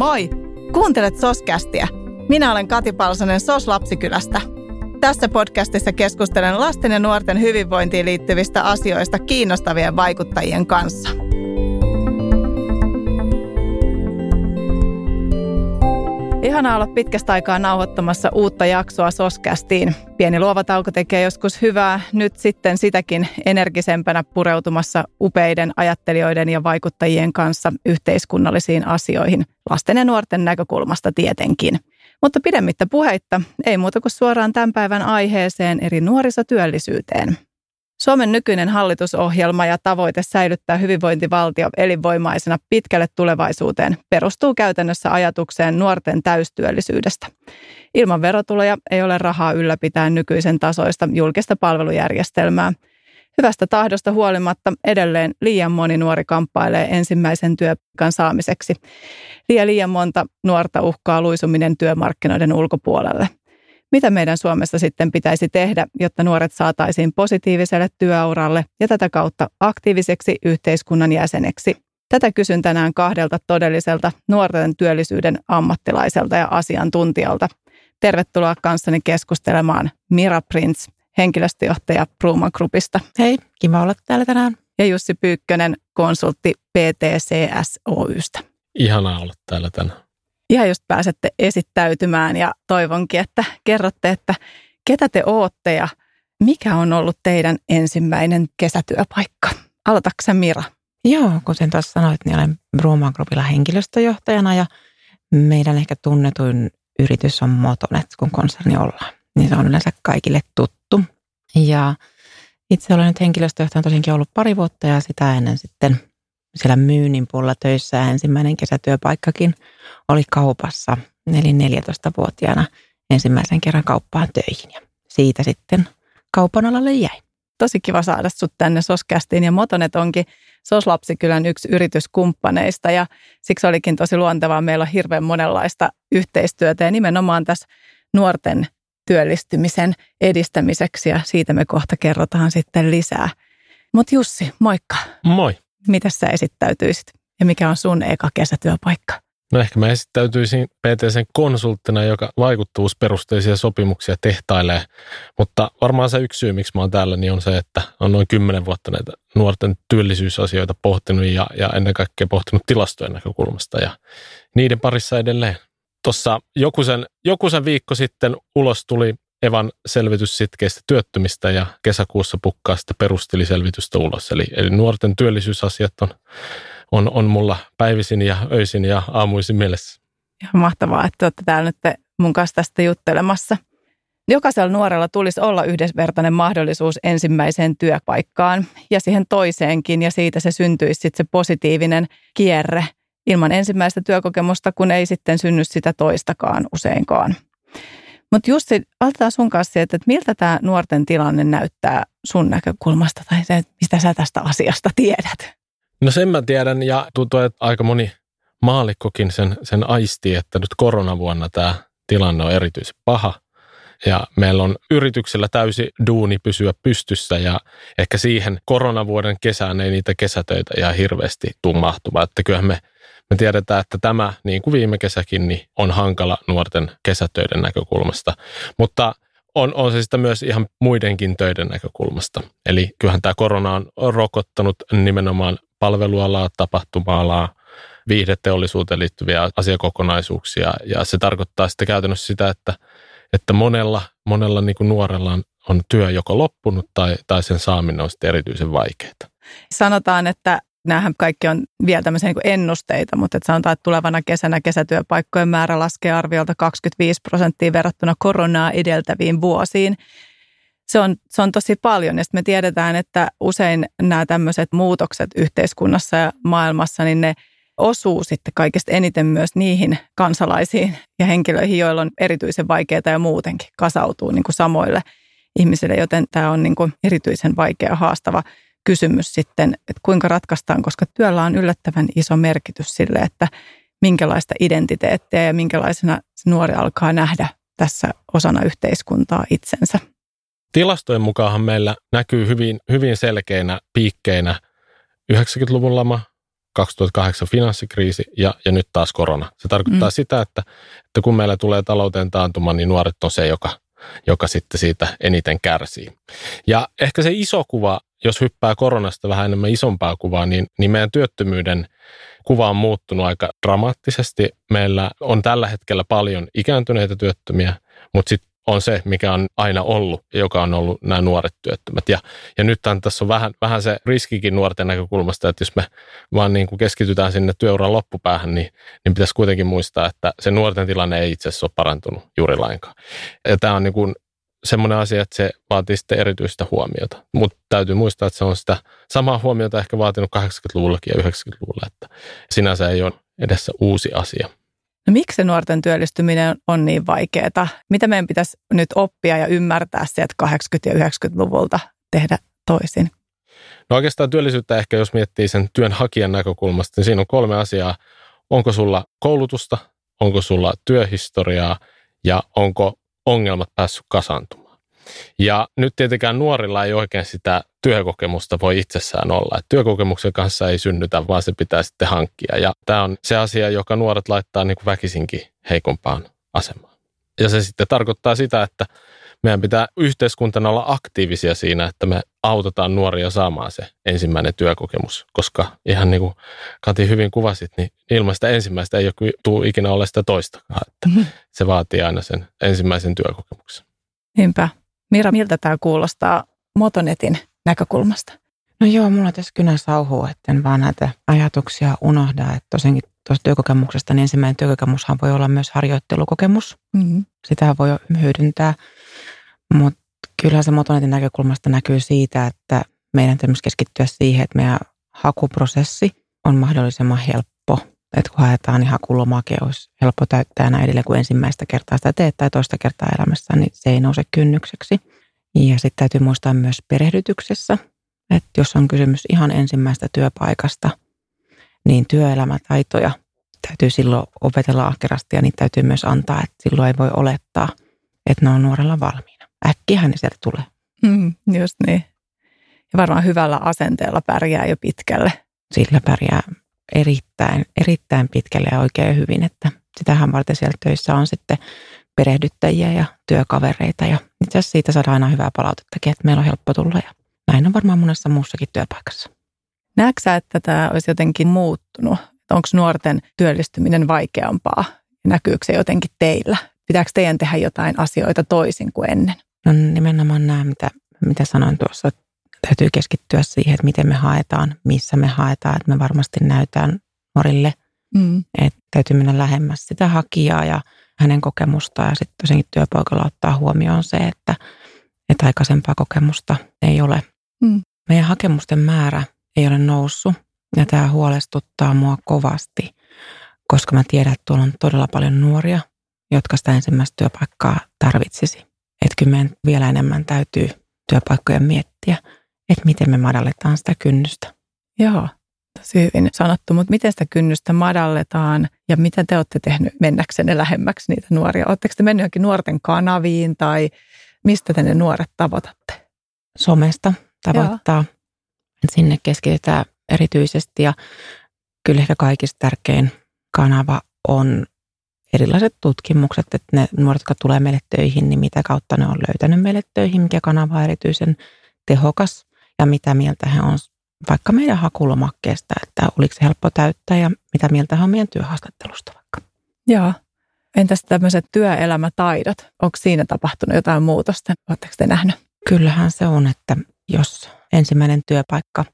moi! Kuuntelet Soskästiä. Minä olen Kati Palsonen Sos Lapsikylästä. Tässä podcastissa keskustelen lasten ja nuorten hyvinvointiin liittyvistä asioista kiinnostavien vaikuttajien kanssa. Ihanaa olla pitkästä aikaa nauhoittamassa uutta jaksoa Soskästiin. Pieni luova tauko tekee joskus hyvää. Nyt sitten sitäkin energisempänä pureutumassa upeiden ajattelijoiden ja vaikuttajien kanssa yhteiskunnallisiin asioihin, lasten ja nuorten näkökulmasta tietenkin. Mutta pidemmittä puheitta, ei muuta kuin suoraan tämän päivän aiheeseen eri nuorisotyöllisyyteen. Suomen nykyinen hallitusohjelma ja tavoite säilyttää hyvinvointivaltio elinvoimaisena pitkälle tulevaisuuteen perustuu käytännössä ajatukseen nuorten täystyöllisyydestä. Ilman verotuloja ei ole rahaa ylläpitää nykyisen tasoista julkista palvelujärjestelmää. Hyvästä tahdosta huolimatta edelleen liian moni nuori kamppailee ensimmäisen työpaikan saamiseksi. Liian liian monta nuorta uhkaa luisuminen työmarkkinoiden ulkopuolelle – mitä meidän Suomessa sitten pitäisi tehdä, jotta nuoret saataisiin positiiviselle työuralle ja tätä kautta aktiiviseksi yhteiskunnan jäseneksi. Tätä kysyn tänään kahdelta todelliselta nuorten työllisyyden ammattilaiselta ja asiantuntijalta. Tervetuloa kanssani keskustelemaan Mira Prince, henkilöstöjohtaja Pruman Groupista. Hei, kiva olla täällä tänään. Ja Jussi Pyykkönen, konsultti PTCS Oystä. Ihanaa olla täällä tänään ihan just pääsette esittäytymään ja toivonkin, että kerrotte, että ketä te ootte ja mikä on ollut teidän ensimmäinen kesätyöpaikka. Aloitatko Mira? Joo, kuten tuossa sanoit, niin olen Bruman Groupilla henkilöstöjohtajana ja meidän ehkä tunnetuin yritys on Motonet, kun konserni ollaan. Niin se on yleensä kaikille tuttu. Ja itse olen nyt henkilöstöjohtajana tosiaankin ollut pari vuotta ja sitä ennen sitten siellä myynnin puolella töissä ja ensimmäinen kesätyöpaikkakin oli kaupassa. Eli 14-vuotiaana ensimmäisen kerran kauppaan töihin ja siitä sitten kaupan alalle jäi. Tosi kiva saada sut tänne Soskästiin ja Motonet onkin Soslapsikylän yksi yrityskumppaneista ja siksi olikin tosi luontevaa. Meillä on hirveän monenlaista yhteistyötä ja nimenomaan tässä nuorten työllistymisen edistämiseksi ja siitä me kohta kerrotaan sitten lisää. Mutta Jussi, moikka. Moi. Miten sä esittäytyisit ja mikä on sun eka kesätyöpaikka? No ehkä mä esittäytyisin PTCn konsulttina, joka vaikuttavuusperusteisia sopimuksia tehtailee. Mutta varmaan se yksi syy, miksi mä oon täällä, niin on se, että on noin kymmenen vuotta näitä nuorten työllisyysasioita pohtinut ja, ja ennen kaikkea pohtinut tilastojen näkökulmasta ja niiden parissa edelleen. Tuossa joku sen, joku sen viikko sitten ulos tuli Evan selvitys sitkeistä työttömistä ja kesäkuussa pukkaa sitä perustiliselvitystä ulos. Eli, eli nuorten työllisyysasiat on, on, on mulla päivisin ja öisin ja aamuisin mielessä. Ihan mahtavaa, että olette täällä nyt mun kanssa tästä juttelemassa. Jokaisella nuorella tulisi olla yhdenvertainen mahdollisuus ensimmäiseen työpaikkaan ja siihen toiseenkin ja siitä se syntyisi sitten se positiivinen kierre ilman ensimmäistä työkokemusta, kun ei sitten synny sitä toistakaan useinkaan. Mutta Jussi, aloitetaan sun kanssa että, miltä tämä nuorten tilanne näyttää sun näkökulmasta tai se, mistä sä tästä asiasta tiedät? No sen mä tiedän ja tuntuu, että aika moni maalikkokin sen, sen aistii, että nyt koronavuonna tämä tilanne on erityisen paha. Ja meillä on yrityksellä täysi duuni pysyä pystyssä ja ehkä siihen koronavuoden kesään ei niitä kesätöitä ihan hirveästi tule mahtumaan. Että kyllähän me me tiedetään, että tämä, niin kuin viime kesäkin, niin on hankala nuorten kesätöiden näkökulmasta. Mutta on, on se sitä myös ihan muidenkin töiden näkökulmasta. Eli kyllähän tämä korona on rokottanut nimenomaan palvelualaa, tapahtuma-alaa, viihdeteollisuuteen liittyviä asiakokonaisuuksia. Ja se tarkoittaa sitten käytännössä sitä, että, että monella, monella niin kuin nuorella on, on työ joko loppunut tai, tai sen saaminen on sitten erityisen vaikeaa. Sanotaan, että Nämähän kaikki on vielä tämmöisiä niin ennusteita, mutta että sanotaan, että tulevana kesänä kesätyöpaikkojen määrä laskee arviolta 25 prosenttia verrattuna koronaa edeltäviin vuosiin. Se on, se on tosi paljon ja me tiedetään, että usein nämä tämmöiset muutokset yhteiskunnassa ja maailmassa, niin ne osuu sitten kaikista eniten myös niihin kansalaisiin ja henkilöihin, joilla on erityisen vaikeaa ja muutenkin kasautuu niin kuin samoille ihmisille, joten tämä on niin kuin erityisen vaikea haastava kysymys sitten, että kuinka ratkaistaan, koska työllä on yllättävän iso merkitys sille, että minkälaista identiteettiä ja minkälaisena se nuori alkaa nähdä tässä osana yhteiskuntaa itsensä. Tilastojen mukaan meillä näkyy hyvin, hyvin selkeinä piikkeinä 90-luvun lama, 2008 finanssikriisi ja, ja nyt taas korona. Se tarkoittaa mm. sitä, että, että kun meillä tulee talouteen taantuma, niin nuoret on se, joka, joka sitten siitä eniten kärsii. Ja ehkä se iso kuva, jos hyppää koronasta vähän enemmän isompaa kuvaa, niin, niin meidän työttömyyden kuva on muuttunut aika dramaattisesti. Meillä on tällä hetkellä paljon ikääntyneitä työttömiä, mutta sitten on se, mikä on aina ollut, joka on ollut nämä nuoret työttömät. Ja, ja nyt tässä on vähän, vähän se riskikin nuorten näkökulmasta, että jos me vaan niin kuin keskitytään sinne työuran loppupäähän, niin, niin pitäisi kuitenkin muistaa, että se nuorten tilanne ei itse asiassa ole parantunut juuri lainkaan. Ja tämä on niin kuin semmoinen asia, että se vaatii sitten erityistä huomiota. Mutta täytyy muistaa, että se on sitä samaa huomiota ehkä vaatinut 80-luvullakin ja 90-luvulla, että sinänsä ei ole edessä uusi asia. No miksi se nuorten työllistyminen on niin vaikeaa? Mitä meidän pitäisi nyt oppia ja ymmärtää sieltä 80- ja 90-luvulta tehdä toisin? No oikeastaan työllisyyttä ehkä, jos miettii sen työnhakijan näkökulmasta, niin siinä on kolme asiaa. Onko sulla koulutusta, onko sulla työhistoriaa ja onko ongelmat päässyt kasantumaan. Ja nyt tietenkään nuorilla ei oikein sitä työkokemusta voi itsessään olla. Et työkokemuksen kanssa ei synnytä, vaan se pitää sitten hankkia. Ja tämä on se asia, joka nuoret laittaa niin kuin väkisinkin heikompaan asemaan. Ja se sitten tarkoittaa sitä, että meidän pitää yhteiskuntana olla aktiivisia siinä, että me autetaan nuoria saamaan se ensimmäinen työkokemus, koska ihan niin kuin Kati hyvin kuvasit, niin ilman sitä ensimmäistä ei ole tule ikinä olla sitä toistakaan. Että mm-hmm. Se vaatii aina sen ensimmäisen työkokemuksen. Niinpä. Mira, miltä tämä kuulostaa Motonetin näkökulmasta? No joo, mulla tässä kynä sauhuu, en vaan näitä ajatuksia unohda. Että tosiaankin tuosta työkokemuksesta, niin ensimmäinen työkokemushan voi olla myös harjoittelukokemus. Mm-hmm. Sitä voi hyödyntää. Mutta kyllä se Motonetin näkökulmasta näkyy siitä, että meidän täytyy keskittyä siihen, että meidän hakuprosessi on mahdollisimman helppo. Että kun haetaan, niin hakulomake olisi helppo täyttää näin edelleen, kun ensimmäistä kertaa sitä teet tai toista kertaa elämässä, niin se ei nouse kynnykseksi. Ja sitten täytyy muistaa myös perehdytyksessä, että jos on kysymys ihan ensimmäistä työpaikasta, niin työelämätaitoja täytyy silloin opetella ahkerasti ja niitä täytyy myös antaa, että silloin ei voi olettaa, että ne on nuorella valmiina. Äkkihän ne sieltä tulee. Mm, just niin. Ja varmaan hyvällä asenteella pärjää jo pitkälle. Sillä pärjää erittäin, erittäin pitkälle ja oikein hyvin, että sitähän varten siellä töissä on sitten perehdyttäjiä ja työkavereita ja itse asiassa siitä saadaan aina hyvää palautettakin, että meillä on helppo tulla ja näin on varmaan monessa muussakin työpaikassa. Näetkö että tämä olisi jotenkin muuttunut? Onko nuorten työllistyminen vaikeampaa? Näkyykö se jotenkin teillä? Pitääkö teidän tehdä jotain asioita toisin kuin ennen? No nimenomaan nämä, mitä, mitä sanoin tuossa, että täytyy keskittyä siihen, että miten me haetaan, missä me haetaan, että me varmasti näytään nuorille, mm. että täytyy mennä lähemmäs sitä hakijaa ja hänen kokemustaan ja sitten tosiaankin työpaikalla ottaa huomioon se, että, että aikaisempaa kokemusta ei ole. Mm. Meidän hakemusten määrä ei ole noussut ja tämä huolestuttaa mua kovasti, koska mä tiedän, että tuolla on todella paljon nuoria, jotka sitä ensimmäistä työpaikkaa tarvitsisi. Että kyllä meidän vielä enemmän täytyy työpaikkoja miettiä, että miten me madalletaan sitä kynnystä. Joo, tosi hyvin sanottu, mutta miten sitä kynnystä madalletaan ja mitä te olette tehnyt mennäksenne lähemmäksi niitä nuoria? Oletteko te mennyt johonkin nuorten kanaviin tai mistä te ne nuoret tavoitatte? Somesta tavoittaa. Joo. Sinne keskitytään erityisesti ja kyllä ehkä kaikista tärkein kanava on erilaiset tutkimukset, että ne nuoret, jotka tulee meille töihin, niin mitä kautta ne on löytänyt meille töihin, mikä kanava on erityisen tehokas ja mitä mieltä he on vaikka meidän hakulomakkeesta, että oliko se helppo täyttää ja mitä mieltä he on meidän työhaastattelusta vaikka. Joo. Entäs tämmöiset työelämätaidot? Onko siinä tapahtunut jotain muutosta? Oletteko te nähnyt? Kyllähän se on, että jos ensimmäinen työpaikka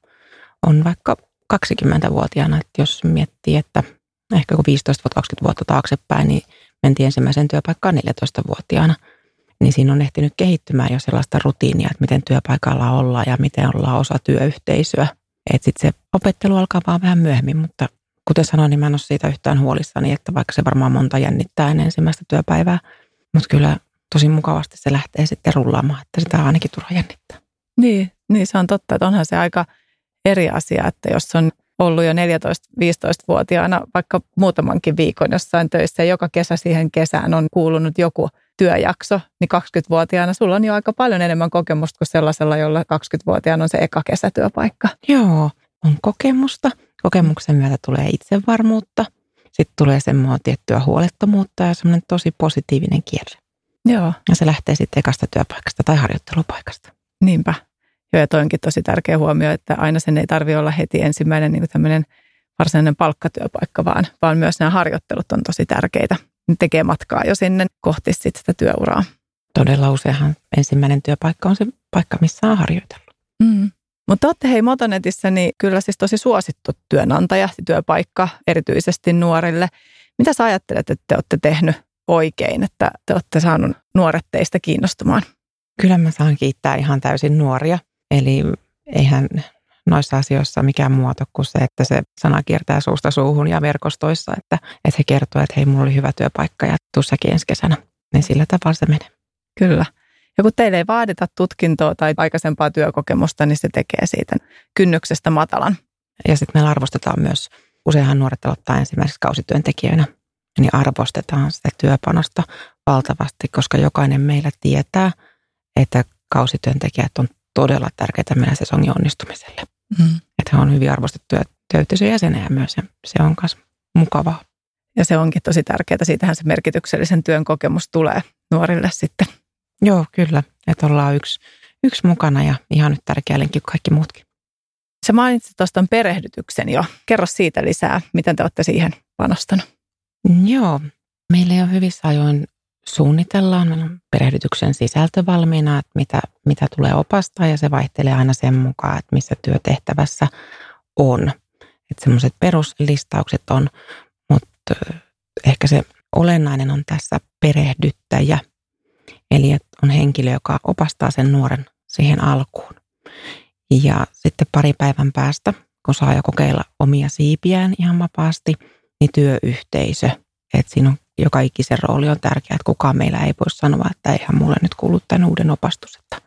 on vaikka 20-vuotiaana, että jos miettii, että ehkä kun 15-20 vuotta taaksepäin, niin mentiin ensimmäisen työpaikkaan 14-vuotiaana, niin siinä on ehtinyt kehittymään jo sellaista rutiinia, että miten työpaikalla ollaan ja miten ollaan osa työyhteisöä. Että sitten se opettelu alkaa vaan vähän myöhemmin, mutta kuten sanoin, niin mä en ole siitä yhtään huolissani, että vaikka se varmaan monta jännittää ennen ensimmäistä työpäivää, mutta kyllä tosi mukavasti se lähtee sitten rullaamaan, että sitä ainakin turha jännittää. Niin, niin se on totta, että onhan se aika eri asia, että jos on ollut jo 14-15-vuotiaana vaikka muutamankin viikon jossain töissä ja joka kesä siihen kesään on kuulunut joku työjakso, niin 20-vuotiaana sulla on jo aika paljon enemmän kokemusta kuin sellaisella, jolla 20-vuotiaana on se eka kesätyöpaikka. Joo, on kokemusta Kokemuksen myötä tulee itsevarmuutta, sitten tulee semmoinen tiettyä huolettomuutta ja semmoinen tosi positiivinen kierre. Joo. Ja se lähtee sitten ekasta työpaikasta tai harjoittelupaikasta. Niinpä. Joo, ja toinkin tosi tärkeä huomio, että aina sen ei tarvitse olla heti ensimmäinen niin tämmöinen varsinainen palkkatyöpaikka, vaan, vaan myös nämä harjoittelut on tosi tärkeitä. Ne tekee matkaa jo sinne kohti sit sitä työuraa. Todella useinhan ensimmäinen työpaikka on se paikka, missä on harjoitellut. Mm. Mutta olette hei Motonetissä niin kyllä siis tosi suosittu työnantaja, työpaikka erityisesti nuorille. Mitä sä ajattelet, että te olette tehnyt oikein, että te olette saanut nuoret teistä kiinnostumaan? Kyllä mä saan kiittää ihan täysin nuoria. Eli eihän noissa asioissa mikään muoto kuin se, että se sana kiertää suusta suuhun ja verkostoissa, että, että he kertoo, että hei, mulla oli hyvä työpaikka ja tuussakin ensi kesänä. Niin sillä tavalla se menee. Kyllä. Ja kun teille ei vaadita tutkintoa tai aikaisempaa työkokemusta, niin se tekee siitä kynnyksestä matalan. Ja sitten meillä arvostetaan myös, useinhan nuoret aloittaa ensimmäiseksi kausityöntekijöinä, niin arvostetaan sitä työpanosta valtavasti, koska jokainen meillä tietää, että kausityöntekijät on todella tärkeitä meidän sesongin onnistumiselle. Mm. Että he on hyvin arvostettuja työyhteisön jäsenejä myös ja se on myös mukavaa. Ja se onkin tosi tärkeää. Siitähän se merkityksellisen työn kokemus tulee nuorille sitten. Joo, kyllä. Että ollaan yksi, yksi mukana ja ihan nyt tärkeä lenkki kaikki muutkin. Sä mainitsit tuosta perehdytyksen jo. Kerro siitä lisää, miten te olette siihen panostanut. Joo, meillä jo hyvissä ajoin suunnitellaan. Meillä on perehdytyksen sisältö valmiina, että mitä, mitä tulee opastaa ja se vaihtelee aina sen mukaan, että missä työtehtävässä on. Että semmoiset peruslistaukset on, mutta ehkä se olennainen on tässä perehdyttäjä. Eli että on henkilö, joka opastaa sen nuoren siihen alkuun. Ja sitten pari päivän päästä, kun saa jo kokeilla omia siipiään ihan vapaasti, niin työyhteisö. Että siinä on joka ikisen rooli on tärkeä, että kukaan meillä ei voi sanoa, että eihän mulle nyt kuulu tämän uuden opastus, että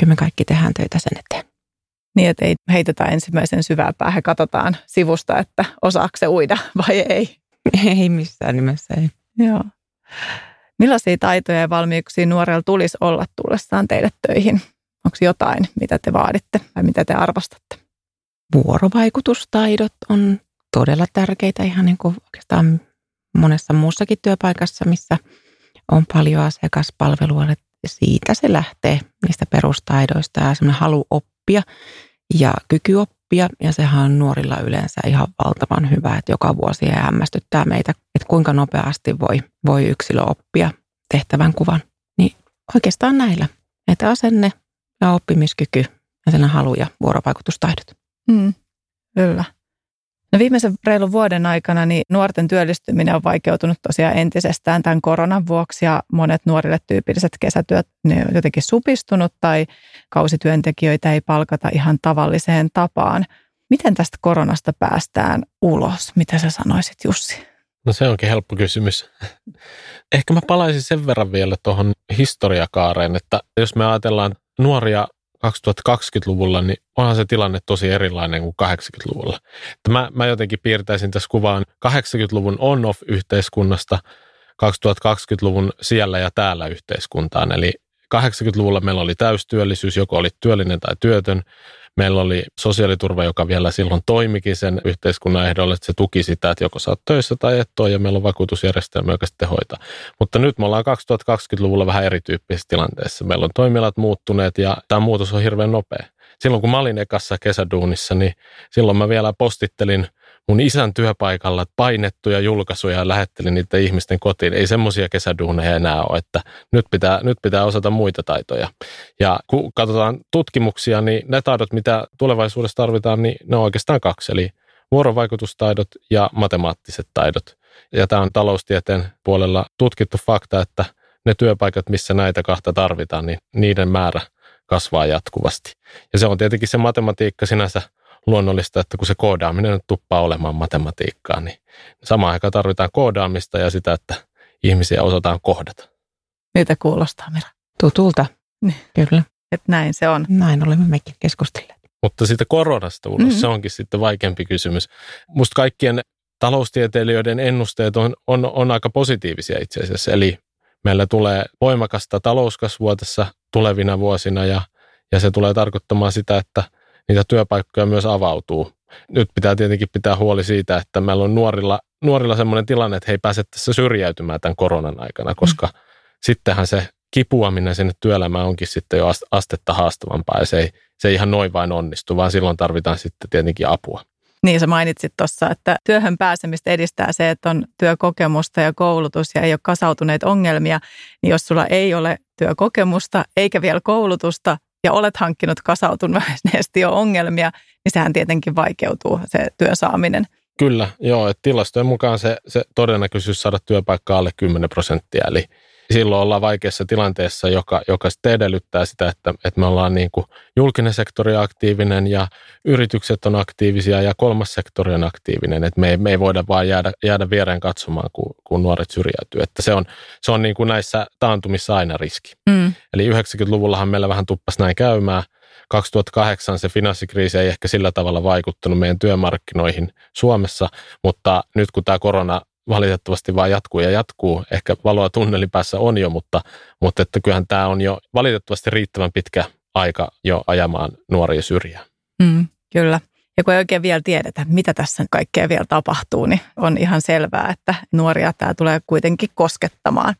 kyllä me kaikki tehdään töitä sen eteen. Niin, että ei heitetä ensimmäisen syvää päähän, katsotaan sivusta, että osaako se uida vai ei. Ei missään nimessä, ei. Joo. Millaisia taitoja ja valmiuksia nuorella tulisi olla tullessaan teille töihin? Onko jotain, mitä te vaaditte vai mitä te arvostatte? Vuorovaikutustaidot on todella tärkeitä ihan niin kuin oikeastaan monessa muussakin työpaikassa, missä on paljon asiakaspalvelua, että siitä se lähtee niistä perustaidoista ja semmoinen halu oppia ja kyky oppia. Ja sehän on nuorilla yleensä ihan valtavan hyvä, että joka vuosi hämmästyttää meitä, että kuinka nopeasti voi, voi yksilö oppia tehtävän kuvan. Niin oikeastaan näillä, että asenne ja oppimiskyky ja sen halu ja vuorovaikutustaidot. Mm, kyllä. No viimeisen reilun vuoden aikana niin nuorten työllistyminen on vaikeutunut tosiaan entisestään tämän koronan vuoksi ja monet nuorille tyypilliset kesätyöt ne on jotenkin supistunut tai kausityöntekijöitä ei palkata ihan tavalliseen tapaan. Miten tästä koronasta päästään ulos? Mitä sä sanoisit Jussi? No se onkin helppo kysymys. Ehkä mä palaisin sen verran vielä tuohon historiakaareen, että jos me ajatellaan nuoria 2020-luvulla, niin onhan se tilanne tosi erilainen kuin 80-luvulla. Että mä, mä jotenkin piirtäisin tässä kuvaan 80-luvun on-off-yhteiskunnasta 2020-luvun siellä ja täällä yhteiskuntaan. Eli 80-luvulla meillä oli täystyöllisyys, joko oli työllinen tai työtön. Meillä oli sosiaaliturva, joka vielä silloin toimikin sen yhteiskunnan ehdolle, että se tuki sitä, että joko sä töissä tai et ole, ja meillä on vakuutusjärjestelmä, joka sitten hoitaa. Mutta nyt me ollaan 2020-luvulla vähän erityyppisessä tilanteessa. Meillä on toimialat muuttuneet ja tämä muutos on hirveän nopea. Silloin kun mä olin ekassa kesäduunissa, niin silloin mä vielä postittelin – mun isän työpaikalla painettuja julkaisuja ja lähettelin niitä ihmisten kotiin. Ei semmoisia kesäduuneja enää ole, että nyt pitää, nyt pitää osata muita taitoja. Ja kun katsotaan tutkimuksia, niin ne taidot, mitä tulevaisuudessa tarvitaan, niin ne on oikeastaan kaksi. Eli vuorovaikutustaidot ja matemaattiset taidot. Ja tämä on taloustieteen puolella tutkittu fakta, että ne työpaikat, missä näitä kahta tarvitaan, niin niiden määrä kasvaa jatkuvasti. Ja se on tietenkin se matematiikka sinänsä luonnollista, että kun se koodaaminen nyt tuppaa olemaan matematiikkaa, niin samaan aikaan tarvitaan koodaamista ja sitä, että ihmisiä osataan kohdata. Mitä kuulostaa, Mira? Tutulta, niin. kyllä. Että näin se on. Näin olemme mekin keskustelleet. Mutta siitä koronasta ulos, mm-hmm. se onkin sitten vaikeampi kysymys. Musta kaikkien taloustieteilijöiden ennusteet on, on, on aika positiivisia itse asiassa. Eli meillä tulee voimakasta talouskasvua tässä tulevina vuosina ja, ja se tulee tarkoittamaan sitä, että – niitä työpaikkoja myös avautuu. Nyt pitää tietenkin pitää huoli siitä, että meillä on nuorilla, nuorilla sellainen tilanne, että he ei pääse tässä syrjäytymään tämän koronan aikana, koska mm. sittenhän se kipuaminen sinne työelämään onkin sitten jo astetta haastavampaa ja se ei, se ei ihan noin vain onnistu, vaan silloin tarvitaan sitten tietenkin apua. Niin sä mainitsit tuossa, että työhön pääsemistä edistää se, että on työkokemusta ja koulutus ja ei ole kasautuneita ongelmia. Niin jos sulla ei ole työkokemusta eikä vielä koulutusta ja olet hankkinut kasautuneesti jo ongelmia, niin sehän tietenkin vaikeutuu se työsaaminen. Kyllä, joo. Että tilastojen mukaan se, se todennäköisyys saada työpaikka alle 10 prosenttia, eli silloin ollaan vaikeassa tilanteessa, joka, joka sitten edellyttää sitä, että, että me ollaan niin kuin julkinen sektori aktiivinen ja yritykset on aktiivisia ja kolmas sektori on aktiivinen. Että me, ei, me ei voida vaan jäädä, jäädä viereen katsomaan, kun, kun nuoret syrjäytyy. Että se on, se on niin kuin näissä taantumissa aina riski. Mm. Eli 90-luvullahan meillä vähän tuppasi näin käymään. 2008 se finanssikriisi ei ehkä sillä tavalla vaikuttanut meidän työmarkkinoihin Suomessa, mutta nyt kun tämä korona valitettavasti vaan jatkuu ja jatkuu. Ehkä valoa tunnelin päässä on jo, mutta, mutta että kyllähän tämä on jo valitettavasti riittävän pitkä aika jo ajamaan nuoria syrjään. Mm, kyllä. Ja kun ei oikein vielä tiedetä, mitä tässä kaikkea vielä tapahtuu, niin on ihan selvää, että nuoria tämä tulee kuitenkin koskettamaan.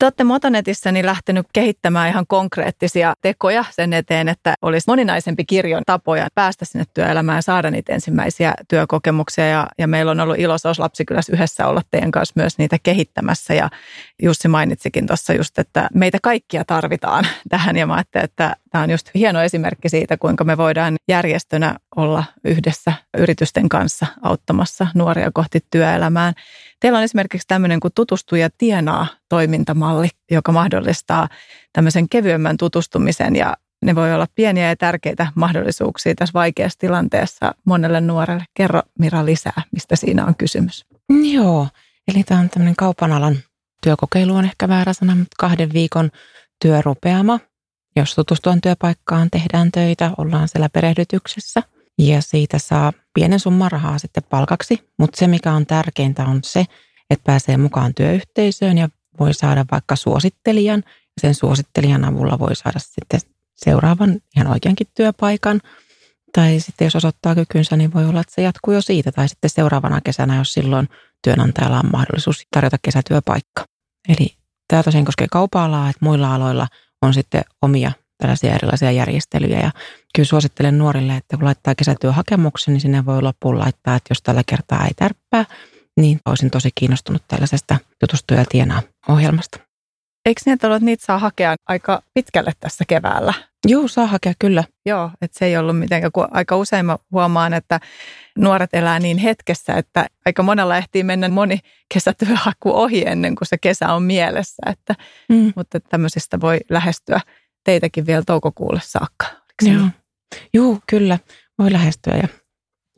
Te olette Motonetissä niin lähtenyt kehittämään ihan konkreettisia tekoja sen eteen, että olisi moninaisempi kirjon tapoja päästä sinne työelämään ja saada niitä ensimmäisiä työkokemuksia. Ja, ja meillä on ollut ilo SOS Lapsikylässä yhdessä olla teidän kanssa myös niitä kehittämässä. Ja Jussi mainitsikin tuossa just, että meitä kaikkia tarvitaan tähän. Ja mä ajattelin, että tämä on just hieno esimerkki siitä, kuinka me voidaan järjestönä olla yhdessä yritysten kanssa auttamassa nuoria kohti työelämään. Teillä on esimerkiksi tämmöinen kuin tutustuja tienaa toimintamalli, joka mahdollistaa tämmöisen kevyemmän tutustumisen ja ne voi olla pieniä ja tärkeitä mahdollisuuksia tässä vaikeassa tilanteessa monelle nuorelle. Kerro Mira lisää, mistä siinä on kysymys. Joo, eli tämä on tämmöinen kaupan alan työkokeilu on ehkä väärä sana, mutta kahden viikon työrupeama. Jos tutustuaan työpaikkaan, tehdään töitä, ollaan siellä perehdytyksessä – ja siitä saa pienen summan rahaa sitten palkaksi. Mutta se, mikä on tärkeintä, on se, että pääsee mukaan työyhteisöön ja voi saada vaikka suosittelijan. Ja sen suosittelijan avulla voi saada sitten seuraavan ihan oikeankin työpaikan. Tai sitten jos osoittaa kykynsä, niin voi olla, että se jatkuu jo siitä. Tai sitten seuraavana kesänä, jos silloin työnantajalla on mahdollisuus tarjota kesätyöpaikka. Eli tämä tosiaan koskee kaupa-alaa, että muilla aloilla on sitten omia tällaisia erilaisia järjestelyjä. Ja kyllä suosittelen nuorille, että kun laittaa kesätyöhakemuksen, niin sinne voi loppuun laittaa, että jos tällä kertaa ei tärppää, niin olisin tosi kiinnostunut tällaisesta tutustuja tienaa ohjelmasta. Eikö niin, että niitä saa hakea aika pitkälle tässä keväällä? Joo, saa hakea kyllä. Joo, että se ei ollut mitenkään, kun aika usein mä huomaan, että nuoret elää niin hetkessä, että aika monella ehtii mennä moni kesätyöhaku ohi ennen kuin se kesä on mielessä. Että, mm. Mutta tämmöisistä voi lähestyä teitäkin vielä toukokuulle saakka. Joo. Joo, kyllä. Voi lähestyä ja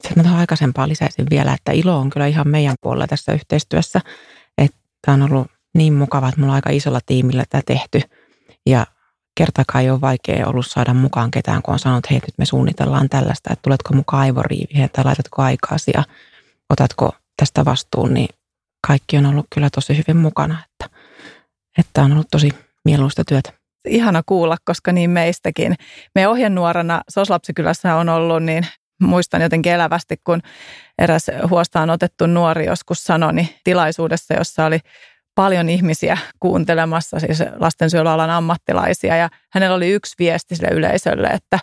sen aikaisempaa lisäisin vielä, että ilo on kyllä ihan meidän puolella tässä yhteistyössä. Että on ollut niin mukava, että mulla on aika isolla tiimillä tämä tehty. Ja kertakaan ei ole vaikea ollut saada mukaan ketään, kun on sanonut, että hei, nyt me suunnitellaan tällaista, että tuletko mukaan aivoriiviin tai laitatko aikaasi ja otatko tästä vastuun, niin kaikki on ollut kyllä tosi hyvin mukana. Että, että on ollut tosi mieluista työtä ihana kuulla, koska niin meistäkin. Me ohjenuorana Soslapsikylässä on ollut, niin muistan jotenkin elävästi, kun eräs huostaan otettu nuori joskus sanoi niin tilaisuudessa, jossa oli paljon ihmisiä kuuntelemassa, siis lastensuojelualan ammattilaisia. Ja hänellä oli yksi viesti sille yleisölle, että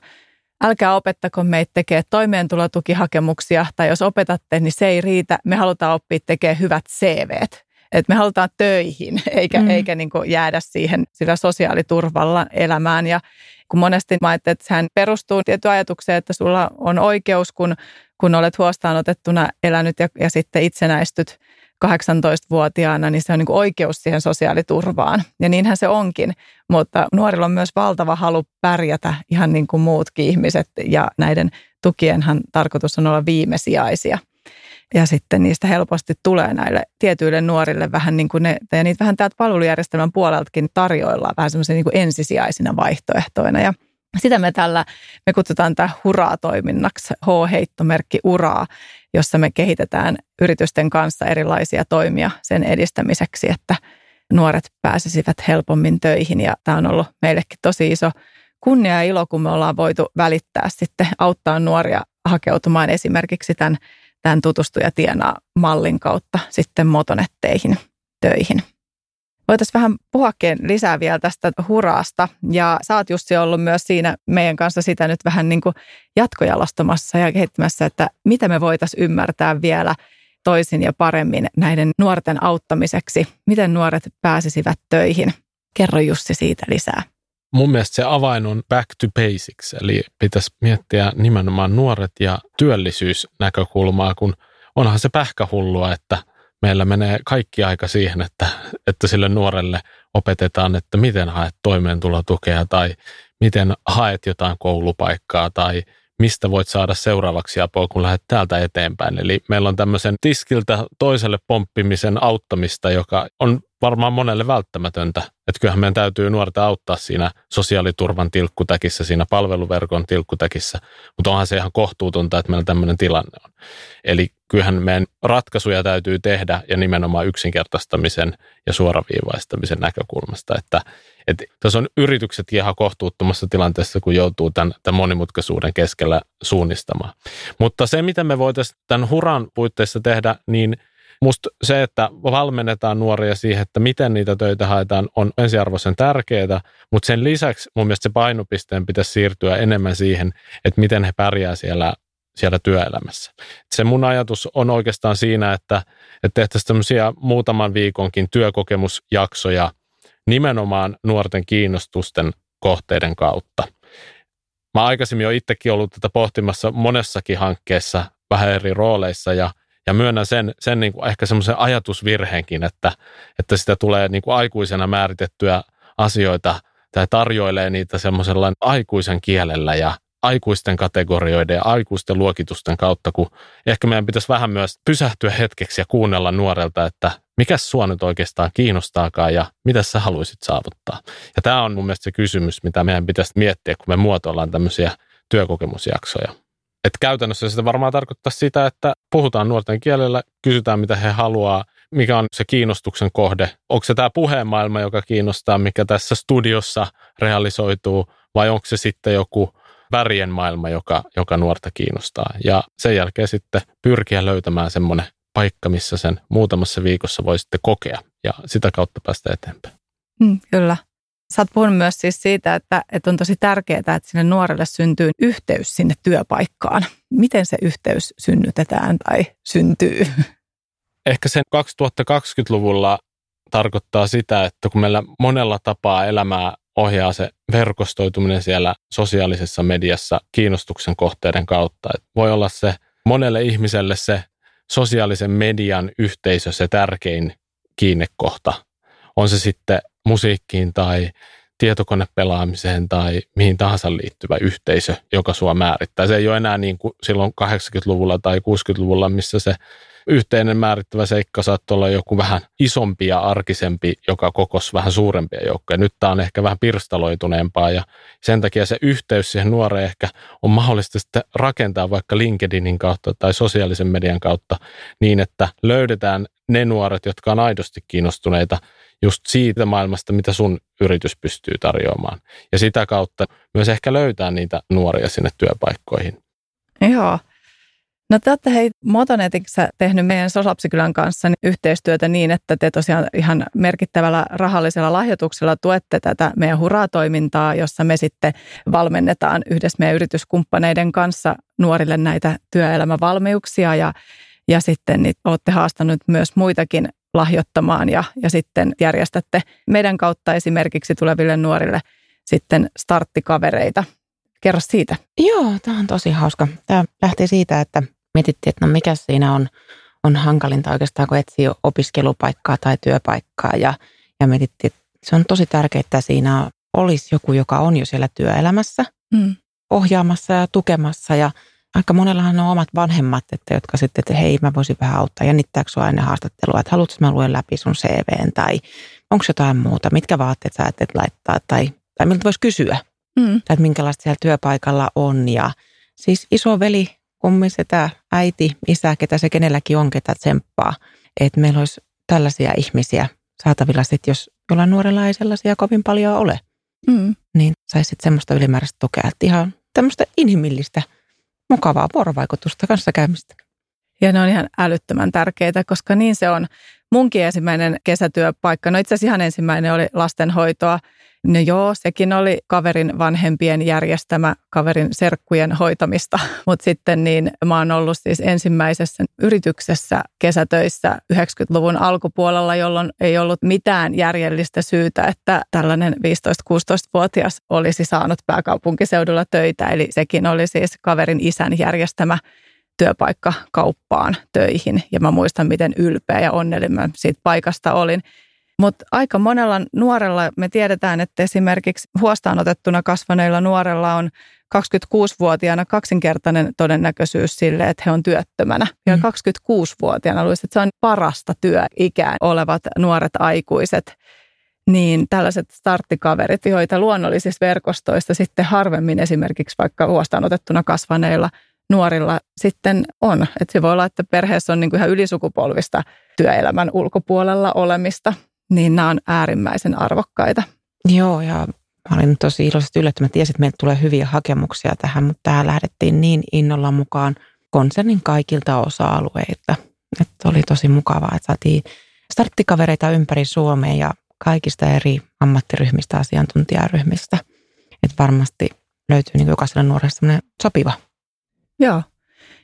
älkää opettako meitä tekee toimeentulotukihakemuksia, tai jos opetatte, niin se ei riitä. Me halutaan oppia tekemään hyvät CVt että me halutaan töihin, eikä, mm. eikä niin jäädä siihen sillä sosiaaliturvalla elämään. Ja kun monesti mä että sehän perustuu tiettyyn ajatukseen, että sulla on oikeus, kun, kun olet huostaanotettuna elänyt ja, ja sitten itsenäistyt 18-vuotiaana, niin se on niin oikeus siihen sosiaaliturvaan. Ja niinhän se onkin, mutta nuorilla on myös valtava halu pärjätä ihan niin kuin muutkin ihmiset ja näiden tukienhan tarkoitus on olla viimesijaisia ja sitten niistä helposti tulee näille tietyille nuorille vähän niin kuin ne, ja niitä vähän täältä palvelujärjestelmän puoleltakin tarjoillaan vähän semmoisia niin ensisijaisina vaihtoehtoina. Ja sitä me tällä, me kutsutaan tämä Huraa-toiminnaksi, H-heittomerkki Uraa, jossa me kehitetään yritysten kanssa erilaisia toimia sen edistämiseksi, että nuoret pääsisivät helpommin töihin. Ja tämä on ollut meillekin tosi iso kunnia ja ilo, kun me ollaan voitu välittää sitten, auttaa nuoria hakeutumaan esimerkiksi tämän, tämän tutustuja tienaa mallin kautta sitten motonetteihin töihin. Voitaisiin vähän puhuakin lisää vielä tästä huraasta. Ja sä oot Jussi ollut myös siinä meidän kanssa sitä nyt vähän niin kuin jatkojalostamassa ja kehittämässä, että mitä me voitaisiin ymmärtää vielä toisin ja paremmin näiden nuorten auttamiseksi. Miten nuoret pääsisivät töihin? Kerro Jussi siitä lisää. Mun mielestä se avain on back to basics, eli pitäisi miettiä nimenomaan nuoret ja työllisyysnäkökulmaa, kun onhan se pähkähullua, että meillä menee kaikki aika siihen, että, että sille nuorelle opetetaan, että miten haet toimeentulotukea tai miten haet jotain koulupaikkaa tai mistä voit saada seuraavaksi apua, kun lähdet täältä eteenpäin. Eli meillä on tämmöisen tiskiltä toiselle pomppimisen auttamista, joka on varmaan monelle välttämätöntä. Että kyllähän meidän täytyy nuorta auttaa siinä sosiaaliturvan tilkkutäkissä, siinä palveluverkon tilkkutäkissä, mutta onhan se ihan kohtuutonta, että meillä tämmöinen tilanne on. Eli kyllähän meidän ratkaisuja täytyy tehdä ja nimenomaan yksinkertaistamisen ja suoraviivaistamisen näkökulmasta, että, että tässä on yritykset ihan kohtuuttomassa tilanteessa, kun joutuu tämän, tämän monimutkaisuuden keskellä suunnistamaan. Mutta se, mitä me voitaisiin tämän huran puitteissa tehdä, niin – Musta se, että valmennetaan nuoria siihen, että miten niitä töitä haetaan, on ensiarvoisen tärkeää, mutta sen lisäksi mun mielestä se painopisteen pitäisi siirtyä enemmän siihen, että miten he pärjää siellä, siellä työelämässä. Se mun ajatus on oikeastaan siinä, että, että tehtäisiin tämmöisiä muutaman viikonkin työkokemusjaksoja nimenomaan nuorten kiinnostusten kohteiden kautta. Mä aikaisemmin jo itsekin ollut tätä pohtimassa monessakin hankkeessa vähän eri rooleissa ja ja myönnän sen, sen niin kuin ehkä semmoisen ajatusvirheenkin, että, että sitä tulee niin kuin aikuisena määritettyä asioita tai tarjoilee niitä semmoisella aikuisen kielellä ja aikuisten kategorioiden ja aikuisten luokitusten kautta, kun ehkä meidän pitäisi vähän myös pysähtyä hetkeksi ja kuunnella nuorelta, että mikä sua nyt oikeastaan kiinnostaakaan ja mitä sä haluaisit saavuttaa. Ja tämä on mun mielestä se kysymys, mitä meidän pitäisi miettiä, kun me muotoillaan tämmöisiä työkokemusjaksoja. Et käytännössä sitä varmaan tarkoittaa sitä, että puhutaan nuorten kielellä, kysytään mitä he haluaa, mikä on se kiinnostuksen kohde. Onko se tämä puheenmaailma, joka kiinnostaa, mikä tässä studiossa realisoituu, vai onko se sitten joku värien maailma, joka, joka nuorta kiinnostaa. Ja sen jälkeen sitten pyrkiä löytämään semmoinen paikka, missä sen muutamassa viikossa voi sitten kokea ja sitä kautta päästä eteenpäin. Mm, kyllä. Sä oot puhunut myös siis siitä, että, että on tosi tärkeää, että sinne nuorelle syntyy yhteys sinne työpaikkaan. Miten se yhteys synnytetään tai syntyy? Ehkä sen 2020-luvulla tarkoittaa sitä, että kun meillä monella tapaa elämää ohjaa se verkostoituminen siellä sosiaalisessa mediassa kiinnostuksen kohteiden kautta. Että voi olla se monelle ihmiselle se sosiaalisen median yhteisö se tärkein kiinnekohta. On se sitten musiikkiin tai tietokonepelaamiseen tai mihin tahansa liittyvä yhteisö, joka sua määrittää. Se ei ole enää niin kuin silloin 80-luvulla tai 60-luvulla, missä se yhteinen määrittävä seikka saattoi olla joku vähän isompi ja arkisempi, joka kokos vähän suurempia joukkoja. Nyt tämä on ehkä vähän pirstaloituneempaa ja sen takia se yhteys siihen nuoreen ehkä on mahdollista sitten rakentaa vaikka LinkedInin kautta tai sosiaalisen median kautta niin, että löydetään ne nuoret, jotka on aidosti kiinnostuneita just siitä maailmasta, mitä sun yritys pystyy tarjoamaan. Ja sitä kautta myös ehkä löytää niitä nuoria sinne työpaikkoihin. Joo. No te olette hei Motonetiksä tehnyt meidän Soslapsikylän kanssa yhteistyötä niin, että te tosiaan ihan merkittävällä rahallisella lahjoituksella tuette tätä meidän huraa-toimintaa, jossa me sitten valmennetaan yhdessä meidän yrityskumppaneiden kanssa nuorille näitä työelämävalmiuksia ja, ja sitten niin olette haastanut myös muitakin lahjoittamaan ja, ja sitten järjestätte meidän kautta esimerkiksi tuleville nuorille sitten starttikavereita. Kerro siitä. Joo, tämä on tosi hauska. Tämä lähti siitä, että mietittiin, että no mikä siinä on, on hankalinta oikeastaan, kun etsii opiskelupaikkaa tai työpaikkaa. Ja, ja mietittiin, että se on tosi tärkeää, että siinä olisi joku, joka on jo siellä työelämässä mm. ohjaamassa ja tukemassa. Ja aika monellahan on omat vanhemmat, että, jotka sitten, että hei, mä voisin vähän auttaa. Jännittääkö sinua ennen haastattelua, että haluatko mä luen läpi sun CVn tai onko jotain muuta, mitkä vaatteet sä ajattelet laittaa tai, tai miltä voisi kysyä. Mm. Tai että minkälaista siellä työpaikalla on. Ja siis iso veli kummi, setä, äiti, isä, ketä se kenelläkin on, ketä tsemppaa. Että meillä olisi tällaisia ihmisiä saatavilla sitten, jos jollain nuorella ei sellaisia kovin paljon ole. mm. niin saisit semmoista ylimääräistä tukea, että ihan tämmöistä inhimillistä, mukavaa vuorovaikutusta kanssakäymistä. Ja ne on ihan älyttömän tärkeitä, koska niin se on. Munkin ensimmäinen kesätyöpaikka, no itse asiassa ihan ensimmäinen oli lastenhoitoa. No joo, sekin oli kaverin vanhempien järjestämä kaverin serkkujen hoitamista, mutta sitten niin mä oon ollut siis ensimmäisessä yrityksessä kesätöissä 90-luvun alkupuolella, jolloin ei ollut mitään järjellistä syytä, että tällainen 15-16-vuotias olisi saanut pääkaupunkiseudulla töitä. Eli sekin oli siis kaverin isän järjestämä työpaikka kauppaan töihin. Ja mä muistan, miten ylpeä ja onnellinen siitä paikasta olin. Mutta aika monella nuorella me tiedetään, että esimerkiksi huostaanotettuna kasvaneilla nuorella on 26-vuotiaana kaksinkertainen todennäköisyys sille, että he on työttömänä. Ja mm. 26-vuotiaana luulisin, että se on parasta työikään olevat nuoret aikuiset. Niin tällaiset starttikaverit, joita luonnollisista verkostoista sitten harvemmin esimerkiksi vaikka huostaanotettuna kasvaneilla – nuorilla sitten on. Että se voi olla, että perheessä on niin kuin ihan ylisukupolvista työelämän ulkopuolella olemista, niin nämä on äärimmäisen arvokkaita. Joo, ja mä olin tosi iloisesti yllättynyt. Mä tiesin, että meille tulee hyviä hakemuksia tähän, mutta tähän lähdettiin niin innolla mukaan konsernin kaikilta osa-alueilta. Että oli tosi mukavaa, että saatiin starttikavereita ympäri Suomea ja kaikista eri ammattiryhmistä, asiantuntijaryhmistä. Että varmasti löytyy niin jokaiselle nuorelle sopiva Joo.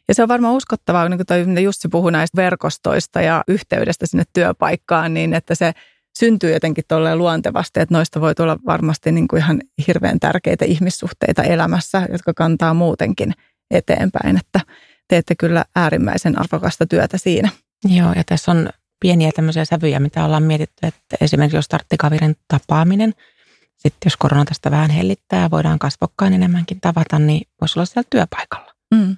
Ja se on varmaan uskottavaa, niin kuin toi, Jussi puhui näistä verkostoista ja yhteydestä sinne työpaikkaan, niin että se syntyy jotenkin tolleen luontevasti, että noista voi tulla varmasti niin kuin ihan hirveän tärkeitä ihmissuhteita elämässä, jotka kantaa muutenkin eteenpäin, että teette kyllä äärimmäisen arvokasta työtä siinä. Joo, ja tässä on pieniä tämmöisiä sävyjä, mitä ollaan mietitty, että esimerkiksi jos starttikaverin tapaaminen, sitten jos korona tästä vähän hellittää ja voidaan kasvokkain enemmänkin tavata, niin voisi olla siellä työpaikalla. Mm.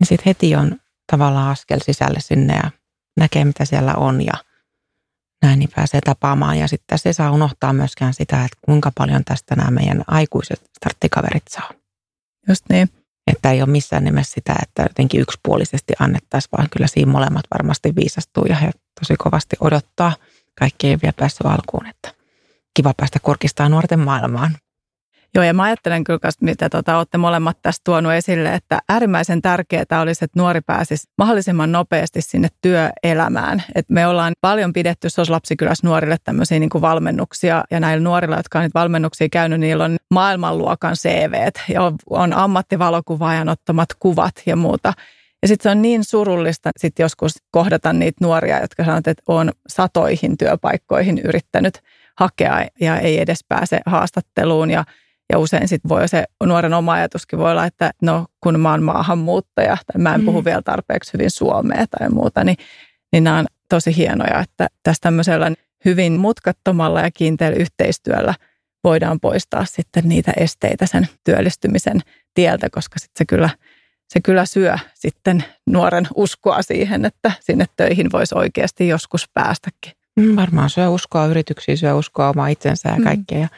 Niin sitten heti on tavallaan askel sisälle sinne ja näkee, mitä siellä on ja näin, niin pääsee tapaamaan. Ja sitten tässä ei saa unohtaa myöskään sitä, että kuinka paljon tästä nämä meidän aikuiset starttikaverit saa. Just niin. Että ei ole missään nimessä sitä, että jotenkin yksipuolisesti annettaisiin, vaan kyllä siinä molemmat varmasti viisastuu ja he tosi kovasti odottaa. Kaikki ei vielä päässyt alkuun, että kiva päästä kurkistaa nuorten maailmaan. Joo, ja mä ajattelen kyllä, mitä tota, olette molemmat tästä tuonut esille, että äärimmäisen tärkeää olisi, että nuori pääsisi mahdollisimman nopeasti sinne työelämään. Et me ollaan paljon pidetty SOS Lapsikylässä nuorille tämmöisiä niin kuin valmennuksia, ja näillä nuorilla, jotka on niitä valmennuksia käynyt, niillä on maailmanluokan CV ja on, on ammattivalokuvaajan ottamat kuvat ja muuta. Ja sitten se on niin surullista sit joskus kohdata niitä nuoria, jotka sanovat, että on satoihin työpaikkoihin yrittänyt hakea ja ei edes pääse haastatteluun. Ja ja usein sitten voi se nuoren oma ajatuskin voi olla, että no kun mä oon maahanmuuttaja tai mä en mm. puhu vielä tarpeeksi hyvin suomea tai muuta, niin, niin nämä on tosi hienoja, että tässä tämmöisellä hyvin mutkattomalla ja kiinteällä yhteistyöllä voidaan poistaa sitten niitä esteitä sen työllistymisen tieltä, koska sitten se kyllä, se kyllä syö sitten nuoren uskoa siihen, että sinne töihin voisi oikeasti joskus päästäkin. Mm, varmaan syö uskoa yrityksiä, syö uskoa omaa itsensä ja mm. kaikkea. Mm. Ja,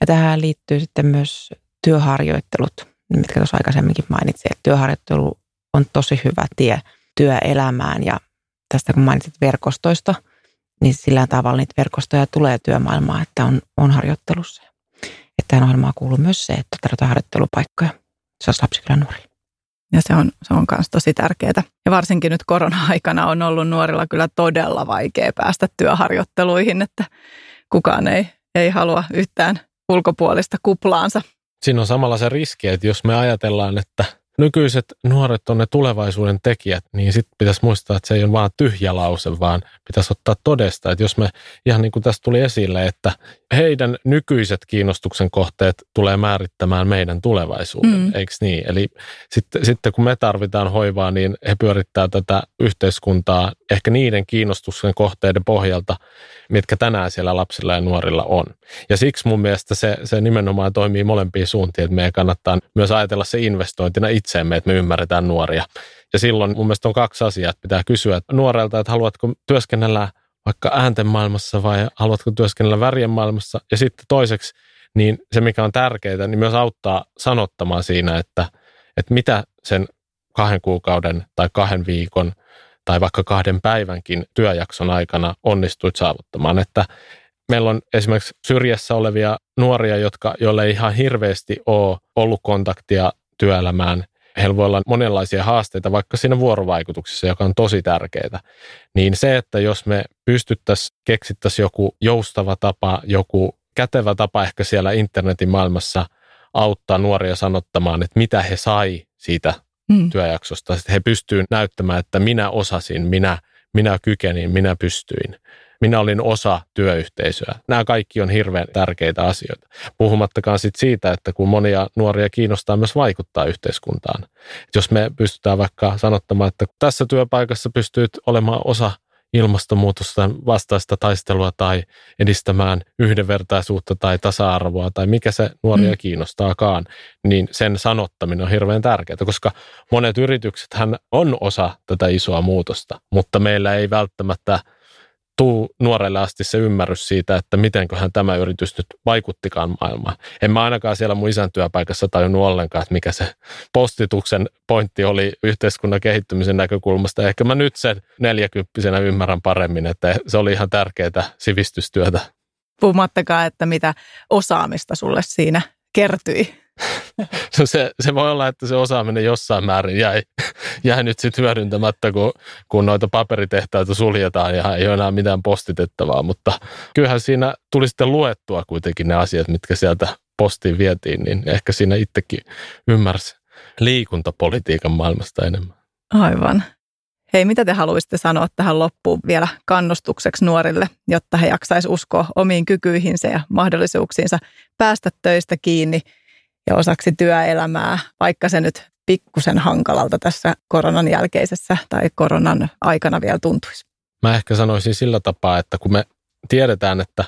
ja tähän liittyy sitten myös työharjoittelut, mitkä tuossa aikaisemminkin mainitsin, että työharjoittelu on tosi hyvä tie työelämään ja tästä kun mainitsit verkostoista, niin sillä tavalla niitä verkostoja tulee työmaailmaan, että on, on harjoittelussa. Että tähän ohjelmaan kuuluu myös se, että tarvitaan harjoittelupaikkoja. Se on lapsikylän nuorille. Ja se on, se on myös tosi tärkeää. Ja varsinkin nyt korona-aikana on ollut nuorilla kyllä todella vaikea päästä työharjoitteluihin, että kukaan ei, ei halua yhtään ulkopuolista kuplaansa. Siinä on samalla se riski, että jos me ajatellaan, että nykyiset nuoret on ne tulevaisuuden tekijät, niin sitten pitäisi muistaa, että se ei ole vaan tyhjä lause, vaan pitäisi ottaa todesta, että jos me, ihan niin kuin tästä tuli esille, että heidän nykyiset kiinnostuksen kohteet tulee määrittämään meidän tulevaisuuden, mm. eikö niin? Eli sitten, sitten kun me tarvitaan hoivaa, niin he pyörittää tätä yhteiskuntaa ehkä niiden kiinnostuksen kohteiden pohjalta, mitkä tänään siellä lapsilla ja nuorilla on. Ja siksi mun mielestä se, se nimenomaan toimii molempiin suuntiin, että meidän kannattaa myös ajatella se investointina itseemme, että me ymmärretään nuoria. Ja silloin mun mielestä on kaksi asiaa, että pitää kysyä nuorelta, että haluatko työskennellä vaikka äänten maailmassa vai haluatko työskennellä värien maailmassa. Ja sitten toiseksi, niin se mikä on tärkeää, niin myös auttaa sanottamaan siinä, että, että mitä sen kahden kuukauden tai kahden viikon tai vaikka kahden päivänkin työjakson aikana onnistuit saavuttamaan. Että Meillä on esimerkiksi syrjässä olevia nuoria, jotka, joille ei ihan hirveästi ole ollut kontaktia työelämään. Heillä voi olla monenlaisia haasteita vaikka siinä vuorovaikutuksessa, joka on tosi tärkeää. Niin se, että jos me pystyttäisiin, keksittäisiin joku joustava tapa, joku kätevä tapa ehkä siellä internetin maailmassa auttaa nuoria sanottamaan, että mitä he sai siitä mm. työjaksosta. Sitten he pystyvät näyttämään, että minä osasin, minä, minä kykenin, minä pystyin. Minä olin osa työyhteisöä. Nämä kaikki on hirveän tärkeitä asioita. Puhumattakaan sit siitä, että kun monia nuoria kiinnostaa myös vaikuttaa yhteiskuntaan. Et jos me pystytään vaikka sanottamaan, että tässä työpaikassa pystyt olemaan osa ilmastonmuutosta vastaista taistelua tai edistämään yhdenvertaisuutta tai tasa-arvoa tai mikä se nuoria mm. kiinnostaakaan, niin sen sanottaminen on hirveän tärkeää, koska monet yritykset hän on osa tätä isoa muutosta, mutta meillä ei välttämättä tuu nuorelle asti se ymmärrys siitä, että mitenköhän tämä yritys nyt vaikuttikaan maailmaan. En mä ainakaan siellä mun isän työpaikassa tajunnut ollenkaan, että mikä se postituksen pointti oli yhteiskunnan kehittymisen näkökulmasta. Ehkä mä nyt sen neljäkymppisenä ymmärrän paremmin, että se oli ihan tärkeää sivistystyötä. Puhumattakaan, että mitä osaamista sulle siinä kertyi. No se, se voi olla, että se osaaminen jossain määrin jäi, jäi nyt sitten hyödyntämättä, kun, kun noita paperitehtaita suljetaan ja ei ole enää mitään postitettavaa. Mutta kyllähän siinä tuli sitten luettua kuitenkin ne asiat, mitkä sieltä postiin vietiin, niin ehkä siinä itsekin ymmärsi liikuntapolitiikan maailmasta enemmän. Aivan. Hei, mitä te haluaisitte sanoa tähän loppuun vielä kannustukseksi nuorille, jotta he jaksaisi uskoa omiin kykyihinsä ja mahdollisuuksiinsa päästä töistä kiinni – ja osaksi työelämää, vaikka se nyt pikkusen hankalalta tässä koronan jälkeisessä tai koronan aikana vielä tuntuisi? Mä ehkä sanoisin sillä tapaa, että kun me tiedetään, että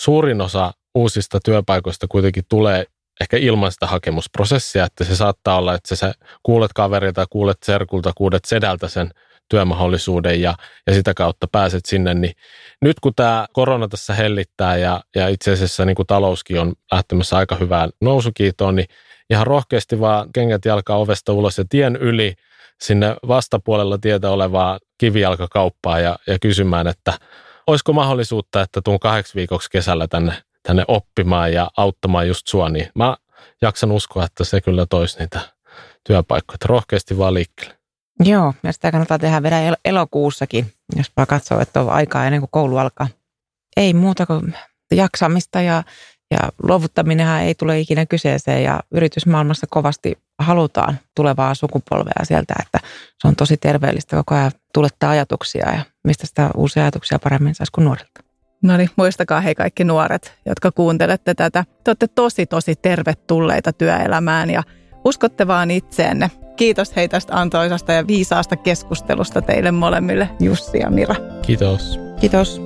suurin osa uusista työpaikoista kuitenkin tulee ehkä ilman sitä hakemusprosessia, että se saattaa olla, että sä kuulet kaverilta, kuulet serkulta, kuulet sedältä sen työmahdollisuuden ja, ja sitä kautta pääset sinne, niin nyt kun tämä korona tässä hellittää ja, ja itse asiassa niin kuin talouskin on lähtemässä aika hyvään nousukiitoon, niin ihan rohkeasti vaan kengät jalkaa ovesta ulos ja tien yli sinne vastapuolella tietä olevaa kivijalkakauppaa ja, ja kysymään, että olisiko mahdollisuutta, että tuun kahdeksi viikoksi kesällä tänne, tänne oppimaan ja auttamaan just sua, niin mä jaksan uskoa, että se kyllä toisi niitä työpaikkoja. Rohkeasti vaan liikkeelle. Joo, ja sitä kannattaa tehdä vielä el- elokuussakin, jos vaan katsoo, että on aikaa ennen kuin koulu alkaa. Ei muuta kuin jaksamista ja, ja luovuttaminenhan ei tule ikinä kyseeseen ja yritysmaailmassa kovasti halutaan tulevaa sukupolvea sieltä, että se on tosi terveellistä koko ajan tulettaa ajatuksia ja mistä sitä uusia ajatuksia paremmin saisi kuin nuorilta. No niin, muistakaa hei kaikki nuoret, jotka kuuntelette tätä. Te olette tosi tosi tervetulleita työelämään ja uskotte vaan itseenne. Kiitos hei tästä antoisasta ja viisaasta keskustelusta teille molemmille, Jussi ja Mira. Kiitos. Kiitos.